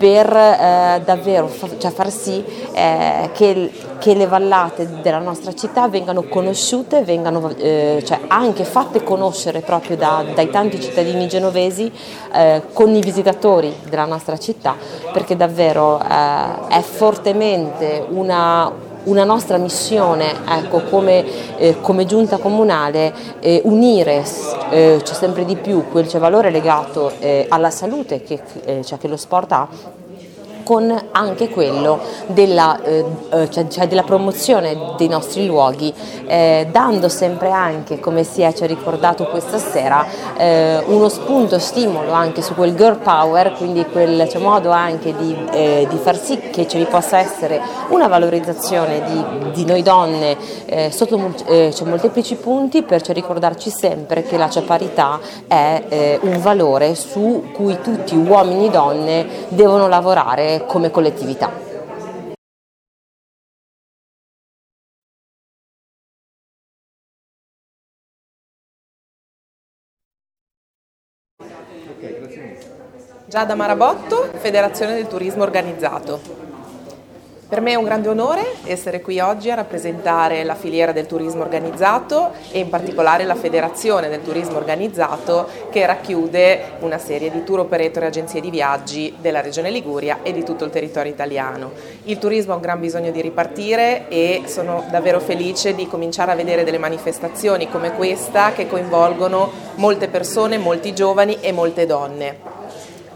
[SPEAKER 11] per eh, davvero fa, cioè far sì eh, che, che, le vallate della nostra città vengano conosciute, vengano eh, cioè anche fatte conoscere proprio da, dai tanti cittadini genovesi eh, con i visitatori della nostra città, perché davvero è fortemente una, una nostra missione ecco, come, eh, come, giunta comunale eh, unire eh, sempre di più quel valore legato eh, alla salute che, eh, cioè che lo sport ha con anche quello della, eh, eh, cioè, cioè della, promozione dei nostri luoghi, eh, dando sempre anche, come si è ci ha ricordato questa sera, eh, uno spunto stimolo anche su quel girl power, quindi quel cioè, modo anche di, eh, di, far sì che ci possa essere una valorizzazione di, di noi donne eh, sotto cioè, molteplici punti per cioè, ricordarci sempre che la cioè, parità è un valore su cui tutti uomini e donne devono lavorare come collettività.
[SPEAKER 13] Giada Marabotto, Federazione del Turismo Organizzato. Per me è un grande onore essere qui oggi a rappresentare la filiera del turismo organizzato e in particolare la Federazione del Turismo Organizzato che racchiude una serie di tour operator e agenzie di viaggi della Regione Liguria e di tutto il territorio italiano. Il turismo ha un gran bisogno di ripartire e sono davvero felice di cominciare a vedere delle manifestazioni come questa che coinvolgono molte persone, molti giovani e molte donne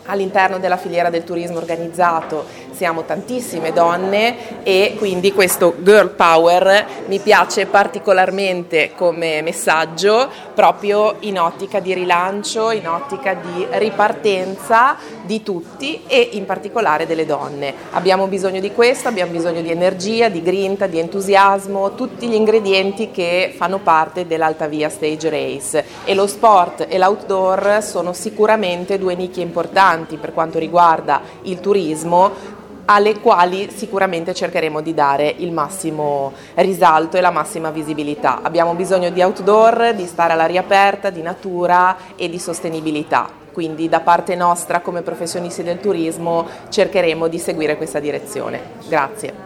[SPEAKER 13] all'interno della filiera del turismo organizzato siamo tantissime donne e quindi questo girl power mi piace particolarmente come messaggio proprio in ottica di rilancio, in ottica di ripartenza di tutti e in particolare delle donne. Abbiamo bisogno di questo, abbiamo bisogno di energia, di grinta, di entusiasmo, tutti gli ingredienti che fanno parte dell'Alta Via Stage Race e lo sport e l'outdoor sono sicuramente due nicchie importanti per quanto riguarda il turismo alle quali sicuramente cercheremo di dare il massimo risalto e la massima visibilità. Abbiamo bisogno di outdoor, di stare all'aria aperta, di natura e di sostenibilità. Quindi da parte nostra come professionisti del turismo cercheremo di seguire questa direzione. Grazie.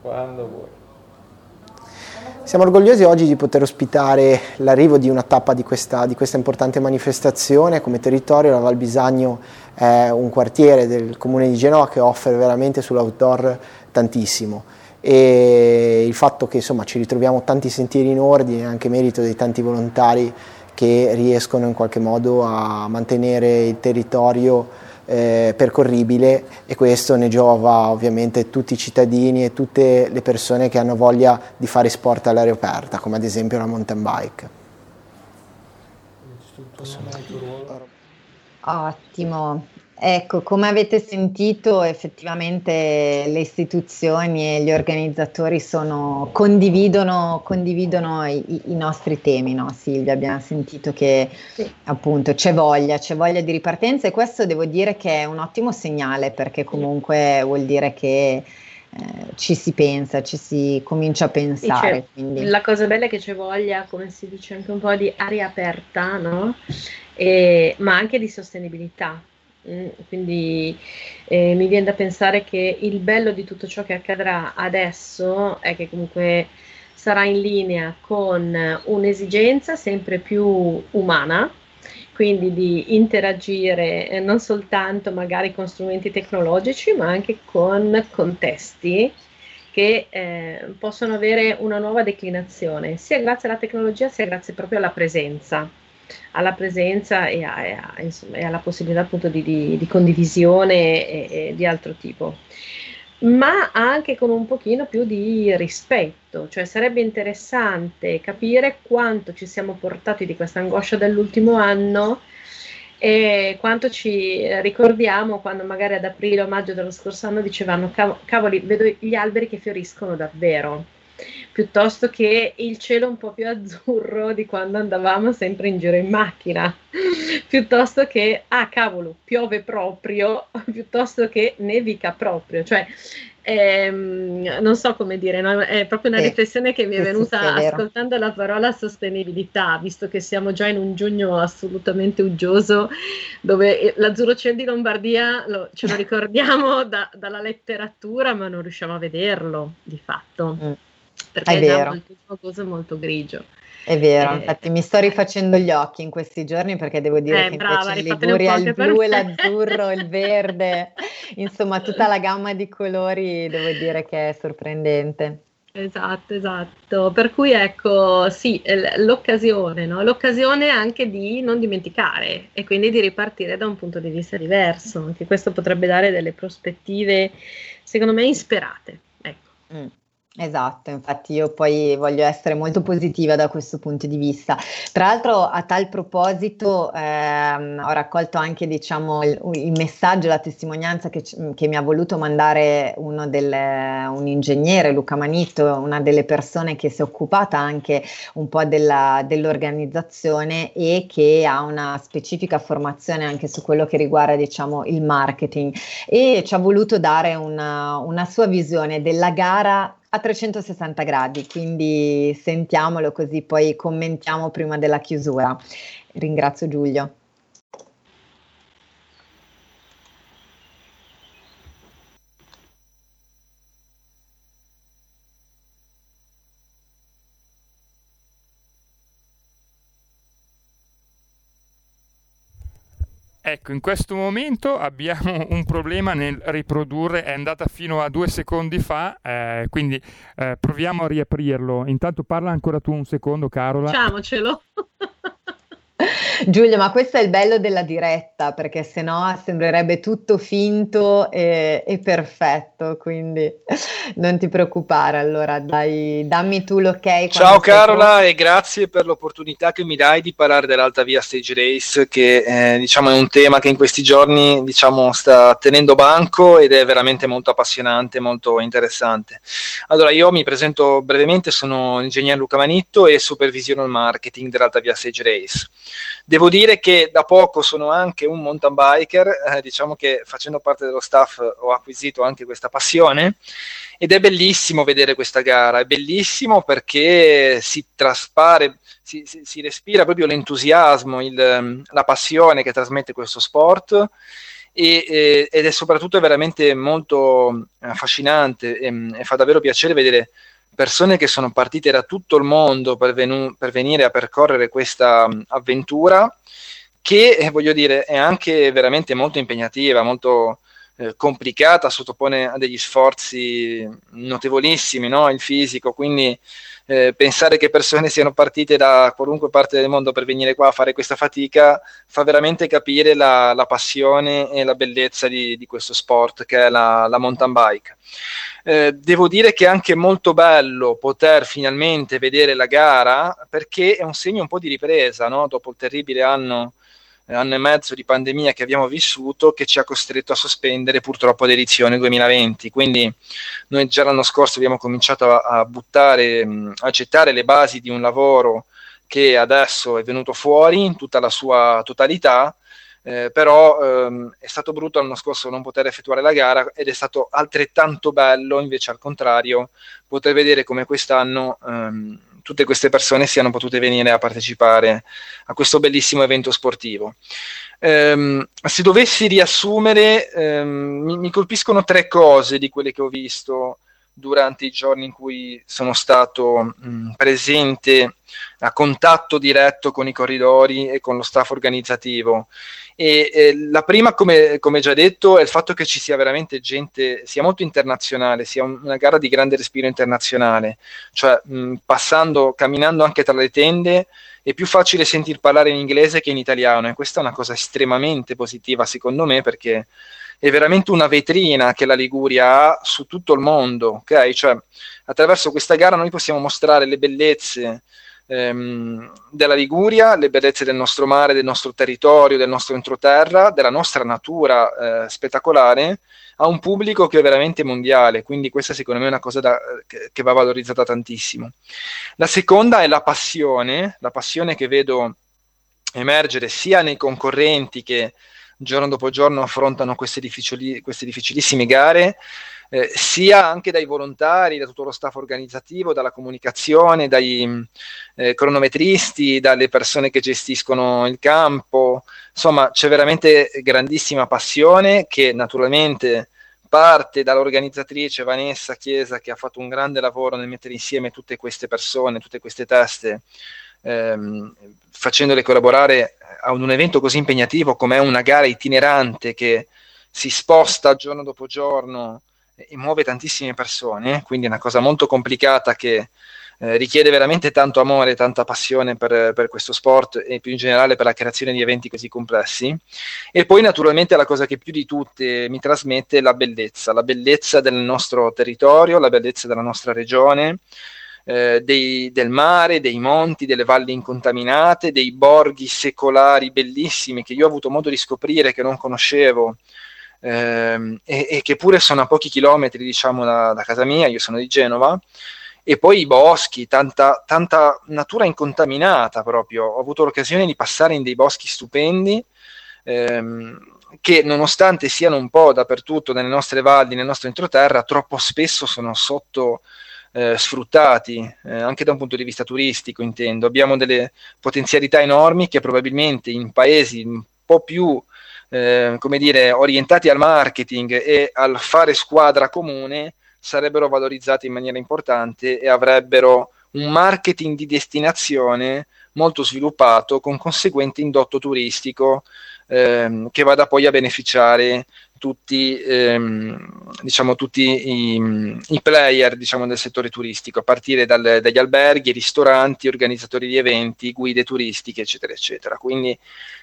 [SPEAKER 14] Quando vuoi.
[SPEAKER 15] Siamo orgogliosi oggi di poter ospitare l'arrivo di una tappa di questa, di questa, importante manifestazione. Come territorio la Val Bisagno è un quartiere del comune di Genova che offre veramente sull'outdoor tantissimo e il fatto che insomma, ci ritroviamo tanti sentieri in ordine è anche merito dei tanti volontari che riescono in qualche modo a mantenere il territorio eh, percorribile e questo ne giova ovviamente tutti i cittadini e tutte le persone che hanno voglia di fare sport all'aria aperta, come ad esempio la mountain bike.
[SPEAKER 3] Ottimo, Ecco, come avete sentito, effettivamente le istituzioni e gli organizzatori sono, condividono, condividono i, i, nostri temi, no? Silvia? Abbiamo sentito che sì. appunto c'è voglia, c'è voglia di ripartenza e questo devo dire che è un ottimo segnale perché comunque vuol dire che eh, ci si pensa, ci si comincia a pensare.
[SPEAKER 4] La cosa bella è che c'è voglia, come si dice, anche un po' di aria aperta, no? E, ma anche di sostenibilità quindi eh, mi viene da pensare che il bello di tutto ciò che accadrà adesso è che comunque sarà in linea con un'esigenza sempre più umana, quindi di interagire eh, non soltanto magari con strumenti tecnologici, ma anche con contesti che eh, possono avere una nuova declinazione, sia grazie alla tecnologia sia grazie proprio alla presenza alla presenza e, a, e, a, insomma, e alla possibilità appunto di, di, di condivisione e, e, di altro tipo. Ma anche con un pochino più di rispetto, cioè sarebbe interessante capire quanto ci siamo portati di questa angoscia dell'ultimo anno e quanto ci ricordiamo quando magari ad aprile o maggio dello scorso anno dicevano cavoli, vedo gli alberi che fioriscono davvero piuttosto che il cielo un po' più azzurro di quando andavamo sempre in giro in macchina, piuttosto che, ah cavolo, piove proprio, piuttosto che nevica proprio, cioè ehm, non so come dire, no? è proprio una eh, riflessione che mi è venuta sì, è ascoltando la parola sostenibilità, visto che siamo già in un giugno assolutamente uggioso, dove l'azzurro cielo di Lombardia lo, ce lo ricordiamo da, dalla letteratura, ma non riusciamo a vederlo di fatto. Mm perché è, è già molto focoso e molto grigio.
[SPEAKER 3] È vero, eh, infatti mi sto rifacendo gli occhi in questi giorni perché devo dire eh, che brava, invece in Liguria il blu, l'azzurro, il verde, insomma tutta la gamma di colori devo dire che è sorprendente.
[SPEAKER 4] Esatto, esatto. Per cui ecco, sì, l'occasione, no? l'occasione anche di non dimenticare e quindi di ripartire da un punto di vista diverso. Anche questo potrebbe dare delle prospettive, secondo me, isperate. Ecco.
[SPEAKER 3] Mm. Esatto, infatti io poi voglio essere molto positiva da questo punto di vista. Tra l'altro a tal proposito ehm, ho raccolto anche diciamo, il, il, messaggio, la testimonianza che, che, mi ha voluto mandare uno del, un ingegnere, Luca Manito, una delle persone che si è occupata anche un po' della, dell'organizzazione e che ha una specifica formazione anche su quello che riguarda diciamo, il marketing e ci ha voluto dare una, una sua visione della gara a 360 gradi, quindi sentiamolo così poi commentiamo prima della chiusura. Ringrazio Giulio.
[SPEAKER 2] Ecco, in questo momento abbiamo un problema nel riprodurre, è andata fino a due secondi fa, eh, quindi eh, proviamo a riaprirlo. Intanto parla ancora tu un secondo, Carola.
[SPEAKER 4] Facciamocelo.
[SPEAKER 3] Giulio, ma questo è il bello della diretta, perché sennò sembrerebbe tutto finto e, e, perfetto, quindi non ti preoccupare. Allora, dai, dammi tu l'ok.
[SPEAKER 16] Ciao Carola e grazie per l'opportunità che mi dai di parlare dell'Alta Via Stage Race, che eh, diciamo è un tema che in questi giorni diciamo, sta tenendo banco ed è veramente molto appassionante, molto interessante. Allora, io mi presento brevemente, sono l'ingegnere Luca Manitto e supervisiono il marketing dell'Alta Via Stage Race. Devo dire che da poco sono anche un mountain biker, eh, diciamo che facendo parte dello staff ho acquisito anche questa passione ed è bellissimo vedere questa gara, è bellissimo perché si traspare, si, si, si respira proprio l'entusiasmo, il, la passione che trasmette questo sport. Ed è soprattutto veramente molto affascinante e, e, fa davvero piacere vedere persone che sono partite da tutto il mondo per, venu- per venire a percorrere questa avventura che, eh, voglio dire, è anche veramente molto impegnativa, molto eh, complicata, sottopone a degli sforzi notevolissimi, no? il fisico, quindi eh, pensare che persone siano partite da qualunque parte del mondo per venire qua a fare questa fatica fa veramente capire la, la passione e la bellezza di, di, questo sport che è la, la mountain bike. Eh, devo dire che è anche molto bello poter finalmente vedere la gara perché è un segno un po' di ripresa no? dopo il terribile anno anno e mezzo di pandemia che abbiamo vissuto che ci ha costretto a sospendere purtroppo l'edizione 2020. Quindi noi già l'anno scorso abbiamo cominciato a, a buttare, a gettare le basi di un lavoro che adesso è venuto fuori in tutta la sua totalità. Eh, però ehm, è stato brutto l'anno scorso non poter effettuare la gara ed è stato altrettanto bello invece al contrario poter vedere come quest'anno ehm, tutte queste persone siano potute venire a partecipare a questo bellissimo evento sportivo. Um, se dovessi riassumere, um, mi, mi, colpiscono tre cose di quelle che ho visto durante i giorni in cui sono stato mh, presente a contatto diretto con i corridori e con lo staff organizzativo. E, e la prima, come, come, già detto, è il fatto che ci sia veramente gente, sia molto internazionale, sia un, una gara di grande respiro internazionale, cioè mh, passando, camminando anche tra le tende, è più facile sentir parlare in inglese che in italiano e questa è una cosa estremamente positiva secondo me perché è veramente una vetrina che la Liguria ha su tutto il mondo, ok? Cioè, attraverso questa gara noi possiamo mostrare le bellezze ehm, della Liguria, le bellezze del nostro mare, del nostro territorio, del nostro entroterra, della nostra natura eh, spettacolare a un pubblico che è veramente mondiale, quindi questa secondo me è una cosa da, che, che va valorizzata tantissimo. La seconda è la passione, la passione che vedo emergere sia nei concorrenti che giorno dopo giorno affrontano queste, difficili, queste difficilissime gare, eh, sia anche dai volontari, da tutto lo staff organizzativo, dalla comunicazione, dai eh, cronometristi, dalle persone che gestiscono il campo. Insomma, c'è veramente grandissima passione che naturalmente parte dall'organizzatrice Vanessa Chiesa che ha fatto un grande lavoro nel mettere insieme tutte queste persone, tutte queste teste ehm, facendole collaborare a un, un evento così impegnativo come è una gara itinerante che si sposta giorno dopo giorno e muove tantissime persone, quindi è una cosa molto complicata che eh, richiede veramente tanto amore, tanta passione per, per, questo sport e più in generale per la creazione di eventi così complessi. E poi naturalmente la cosa che più di tutte mi trasmette è la bellezza, la bellezza del nostro territorio, la bellezza della nostra regione, eh, dei, del mare, dei monti, delle valli incontaminate, dei borghi secolari bellissimi che io ho avuto modo di scoprire che non conoscevo. Ehm, e, e, che pure sono a pochi chilometri diciamo da, da, casa mia, io sono di Genova, e poi i boschi, tanta, tanta natura incontaminata proprio. Ho avuto l'occasione di passare in dei boschi stupendi ehm, che nonostante siano un po' dappertutto nelle nostre valli, nel nostro entroterra, troppo spesso sono sotto eh, sfruttati, eh, anche da un punto di vista turistico intendo. Abbiamo delle potenzialità enormi che probabilmente in paesi un po' più eh, come dire, orientati al marketing e al fare squadra comune sarebbero valorizzati in maniera importante e avrebbero un marketing di destinazione molto sviluppato con conseguente indotto turistico ehm, che vada poi a beneficiare tutti, ehm, diciamo, tutti i, i player diciamo, del settore turistico, a partire dal, dagli alberghi, ristoranti, organizzatori di eventi, guide turistiche, eccetera, eccetera. Quindi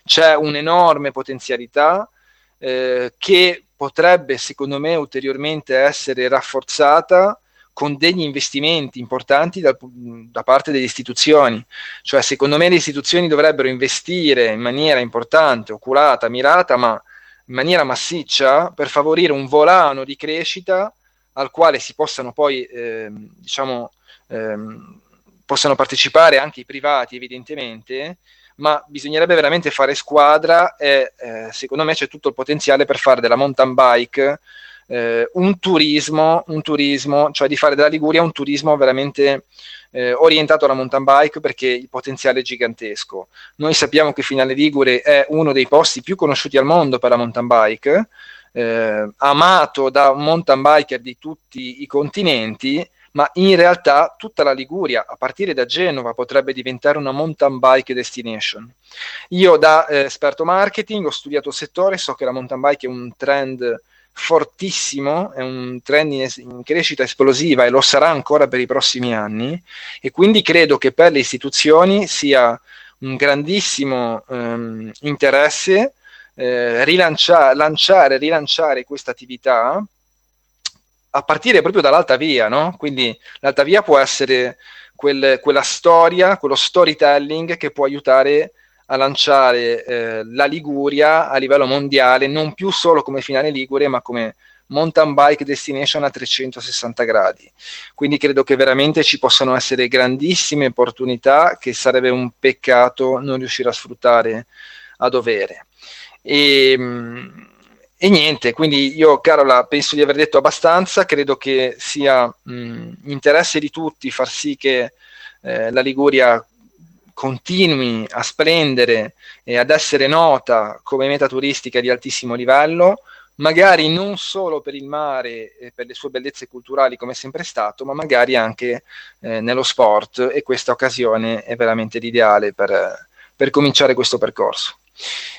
[SPEAKER 16] c'è un'enorme potenzialità eh, che potrebbe, secondo me, ulteriormente essere rafforzata con degli investimenti importanti da, da, parte delle istituzioni. Cioè, secondo me le istituzioni dovrebbero investire in maniera importante, oculata, mirata, ma in maniera massiccia per favorire un volano di crescita al quale si possano poi, eh, diciamo, ehm, possano partecipare anche i privati, evidentemente, ma bisognerebbe veramente fare squadra e eh, secondo me c'è tutto il potenziale per fare della mountain bike eh, un turismo, un turismo, cioè di fare della Liguria un turismo veramente eh, orientato alla mountain bike perché il potenziale è gigantesco. Noi sappiamo che Finale Ligure è uno dei posti più conosciuti al mondo per la mountain bike, eh, amato da mountain biker di tutti i continenti, ma in realtà tutta la Liguria, a partire da Genova, potrebbe diventare una mountain bike destination. Io da eh, esperto marketing ho studiato il settore, so che la mountain bike è un trend fortissimo, è un trend in, in, crescita esplosiva e lo sarà ancora per i prossimi anni e quindi credo che per le istituzioni sia un grandissimo ehm, interesse eh, rilanciare, lanciare, rilanciare questa attività a partire proprio dall'alta via, no? Quindi l'alta via può essere quel, quella storia, quello storytelling che può aiutare a lanciare eh, la Liguria a livello mondiale, non più solo come finale Ligure, ma come mountain bike destination a 360 gradi. Quindi credo che veramente ci possano essere grandissime opportunità che sarebbe un peccato non riuscire a sfruttare a dovere. E, e niente, quindi io Carola penso di aver detto abbastanza, credo che sia mh, interesse di tutti far sì che eh, la Liguria continui a splendere e ad essere nota come meta turistica di altissimo livello, magari non solo per il mare e per le sue bellezze culturali come è sempre stato, ma magari anche eh, nello sport e questa occasione è veramente l'ideale per, per cominciare questo percorso.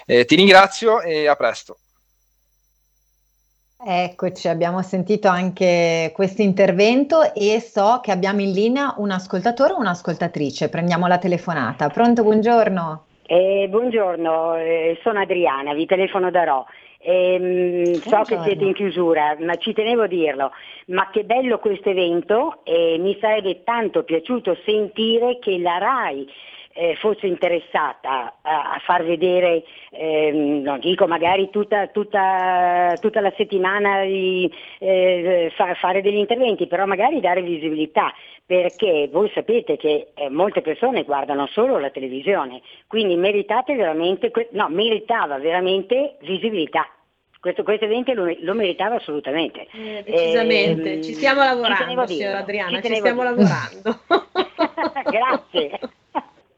[SPEAKER 16] Eh, ti ringrazio e a presto.
[SPEAKER 3] Eccoci, abbiamo sentito anche questo intervento e so che abbiamo in linea un ascoltatore o un'ascoltatrice. Prendiamo la telefonata. Pronto, buongiorno.
[SPEAKER 17] Eh, buongiorno, eh, sono Adriana, vi telefono da Ro. Eh, so che siete in chiusura, ma ci tenevo a dirlo. Ma che bello questo evento e mi sarebbe tanto piaciuto sentire che la RAI eh, fosse interessata a, a far vedere, ehm, non dico magari tutta, tutta, tutta la settimana di eh, fa, fare degli interventi, però magari dare visibilità, perché voi sapete che eh, molte persone guardano solo la televisione, quindi meritate veramente, no, meritava veramente visibilità. Questo, questo, evento lo, lo, meritava assolutamente.
[SPEAKER 4] Eh, decisamente, eh, ci stiamo lavorando, signora Adriana, ci, ci stiamo lavorando.
[SPEAKER 17] Grazie.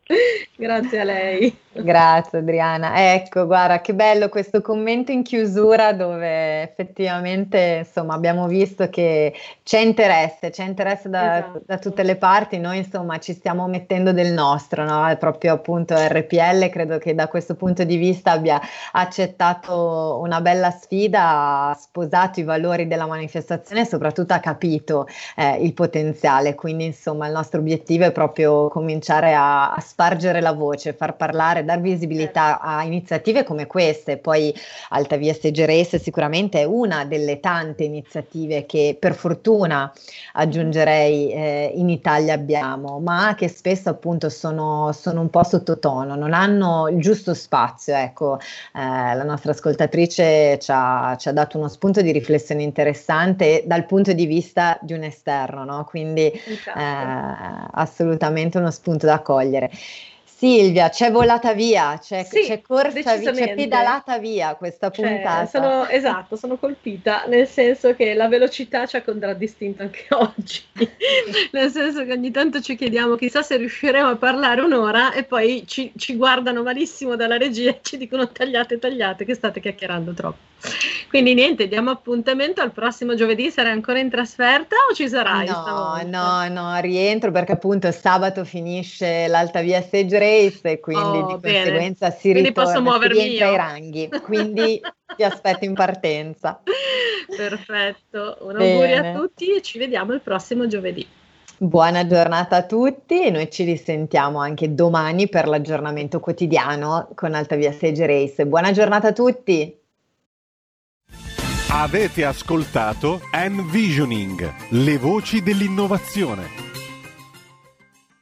[SPEAKER 4] Grazie a lei.
[SPEAKER 3] Grazie Adriana. Ecco, guarda che bello questo commento in chiusura dove effettivamente insomma abbiamo visto che c'è interesse, c'è interesse da, esatto. da tutte le parti, noi insomma ci stiamo mettendo del nostro, no? proprio appunto RPL credo che da questo punto di vista abbia accettato una bella sfida, ha sposato i valori della manifestazione e soprattutto ha capito eh, il potenziale, quindi insomma il nostro obiettivo è proprio cominciare a, a spargere la voce, far parlare dar visibilità a iniziative come queste, poi Alta Via Stage Race sicuramente è una delle tante iniziative che per fortuna aggiungerei eh, in Italia abbiamo, ma che spesso appunto sono, sono, un po' sottotono, non hanno il giusto spazio. Ecco, eh, la nostra ascoltatrice ci ha, ci ha, dato uno spunto di riflessione interessante dal punto di vista di un esterno, no? quindi esatto. eh, assolutamente uno spunto da cogliere. Silvia, c'è volata via, c'è, sì, c'è corsa via, c'è pedalata via questa cioè, puntata.
[SPEAKER 4] Sono, esatto, sono colpita, nel senso che la velocità ci ha contraddistinto anche oggi, nel senso che ogni tanto ci chiediamo chissà se riusciremo a parlare un'ora e poi ci, ci guardano malissimo dalla regia e ci dicono tagliate, tagliate, che state chiacchierando troppo. Quindi niente, diamo appuntamento al prossimo giovedì. Sarai ancora in trasferta o ci sarai?
[SPEAKER 3] No,
[SPEAKER 4] stavolta?
[SPEAKER 3] no, no, rientro perché appunto sabato finisce l'Alta Via Stage Race e quindi
[SPEAKER 4] Oh,
[SPEAKER 3] di
[SPEAKER 4] bene.
[SPEAKER 3] conseguenza si
[SPEAKER 4] Quindi
[SPEAKER 3] ritorna,
[SPEAKER 4] posso
[SPEAKER 3] si ai ranghi. Quindi ti aspetto in partenza.
[SPEAKER 4] Perfetto, un augurio a
[SPEAKER 3] Bene.
[SPEAKER 4] tutti e ci vediamo il prossimo giovedì.
[SPEAKER 3] Buona giornata a tutti e noi ci risentiamo anche domani per l'aggiornamento quotidiano con Alta Via Stage Race. Buona giornata a tutti!
[SPEAKER 1] Avete ascoltato Envisioning, le voci dell'innovazione.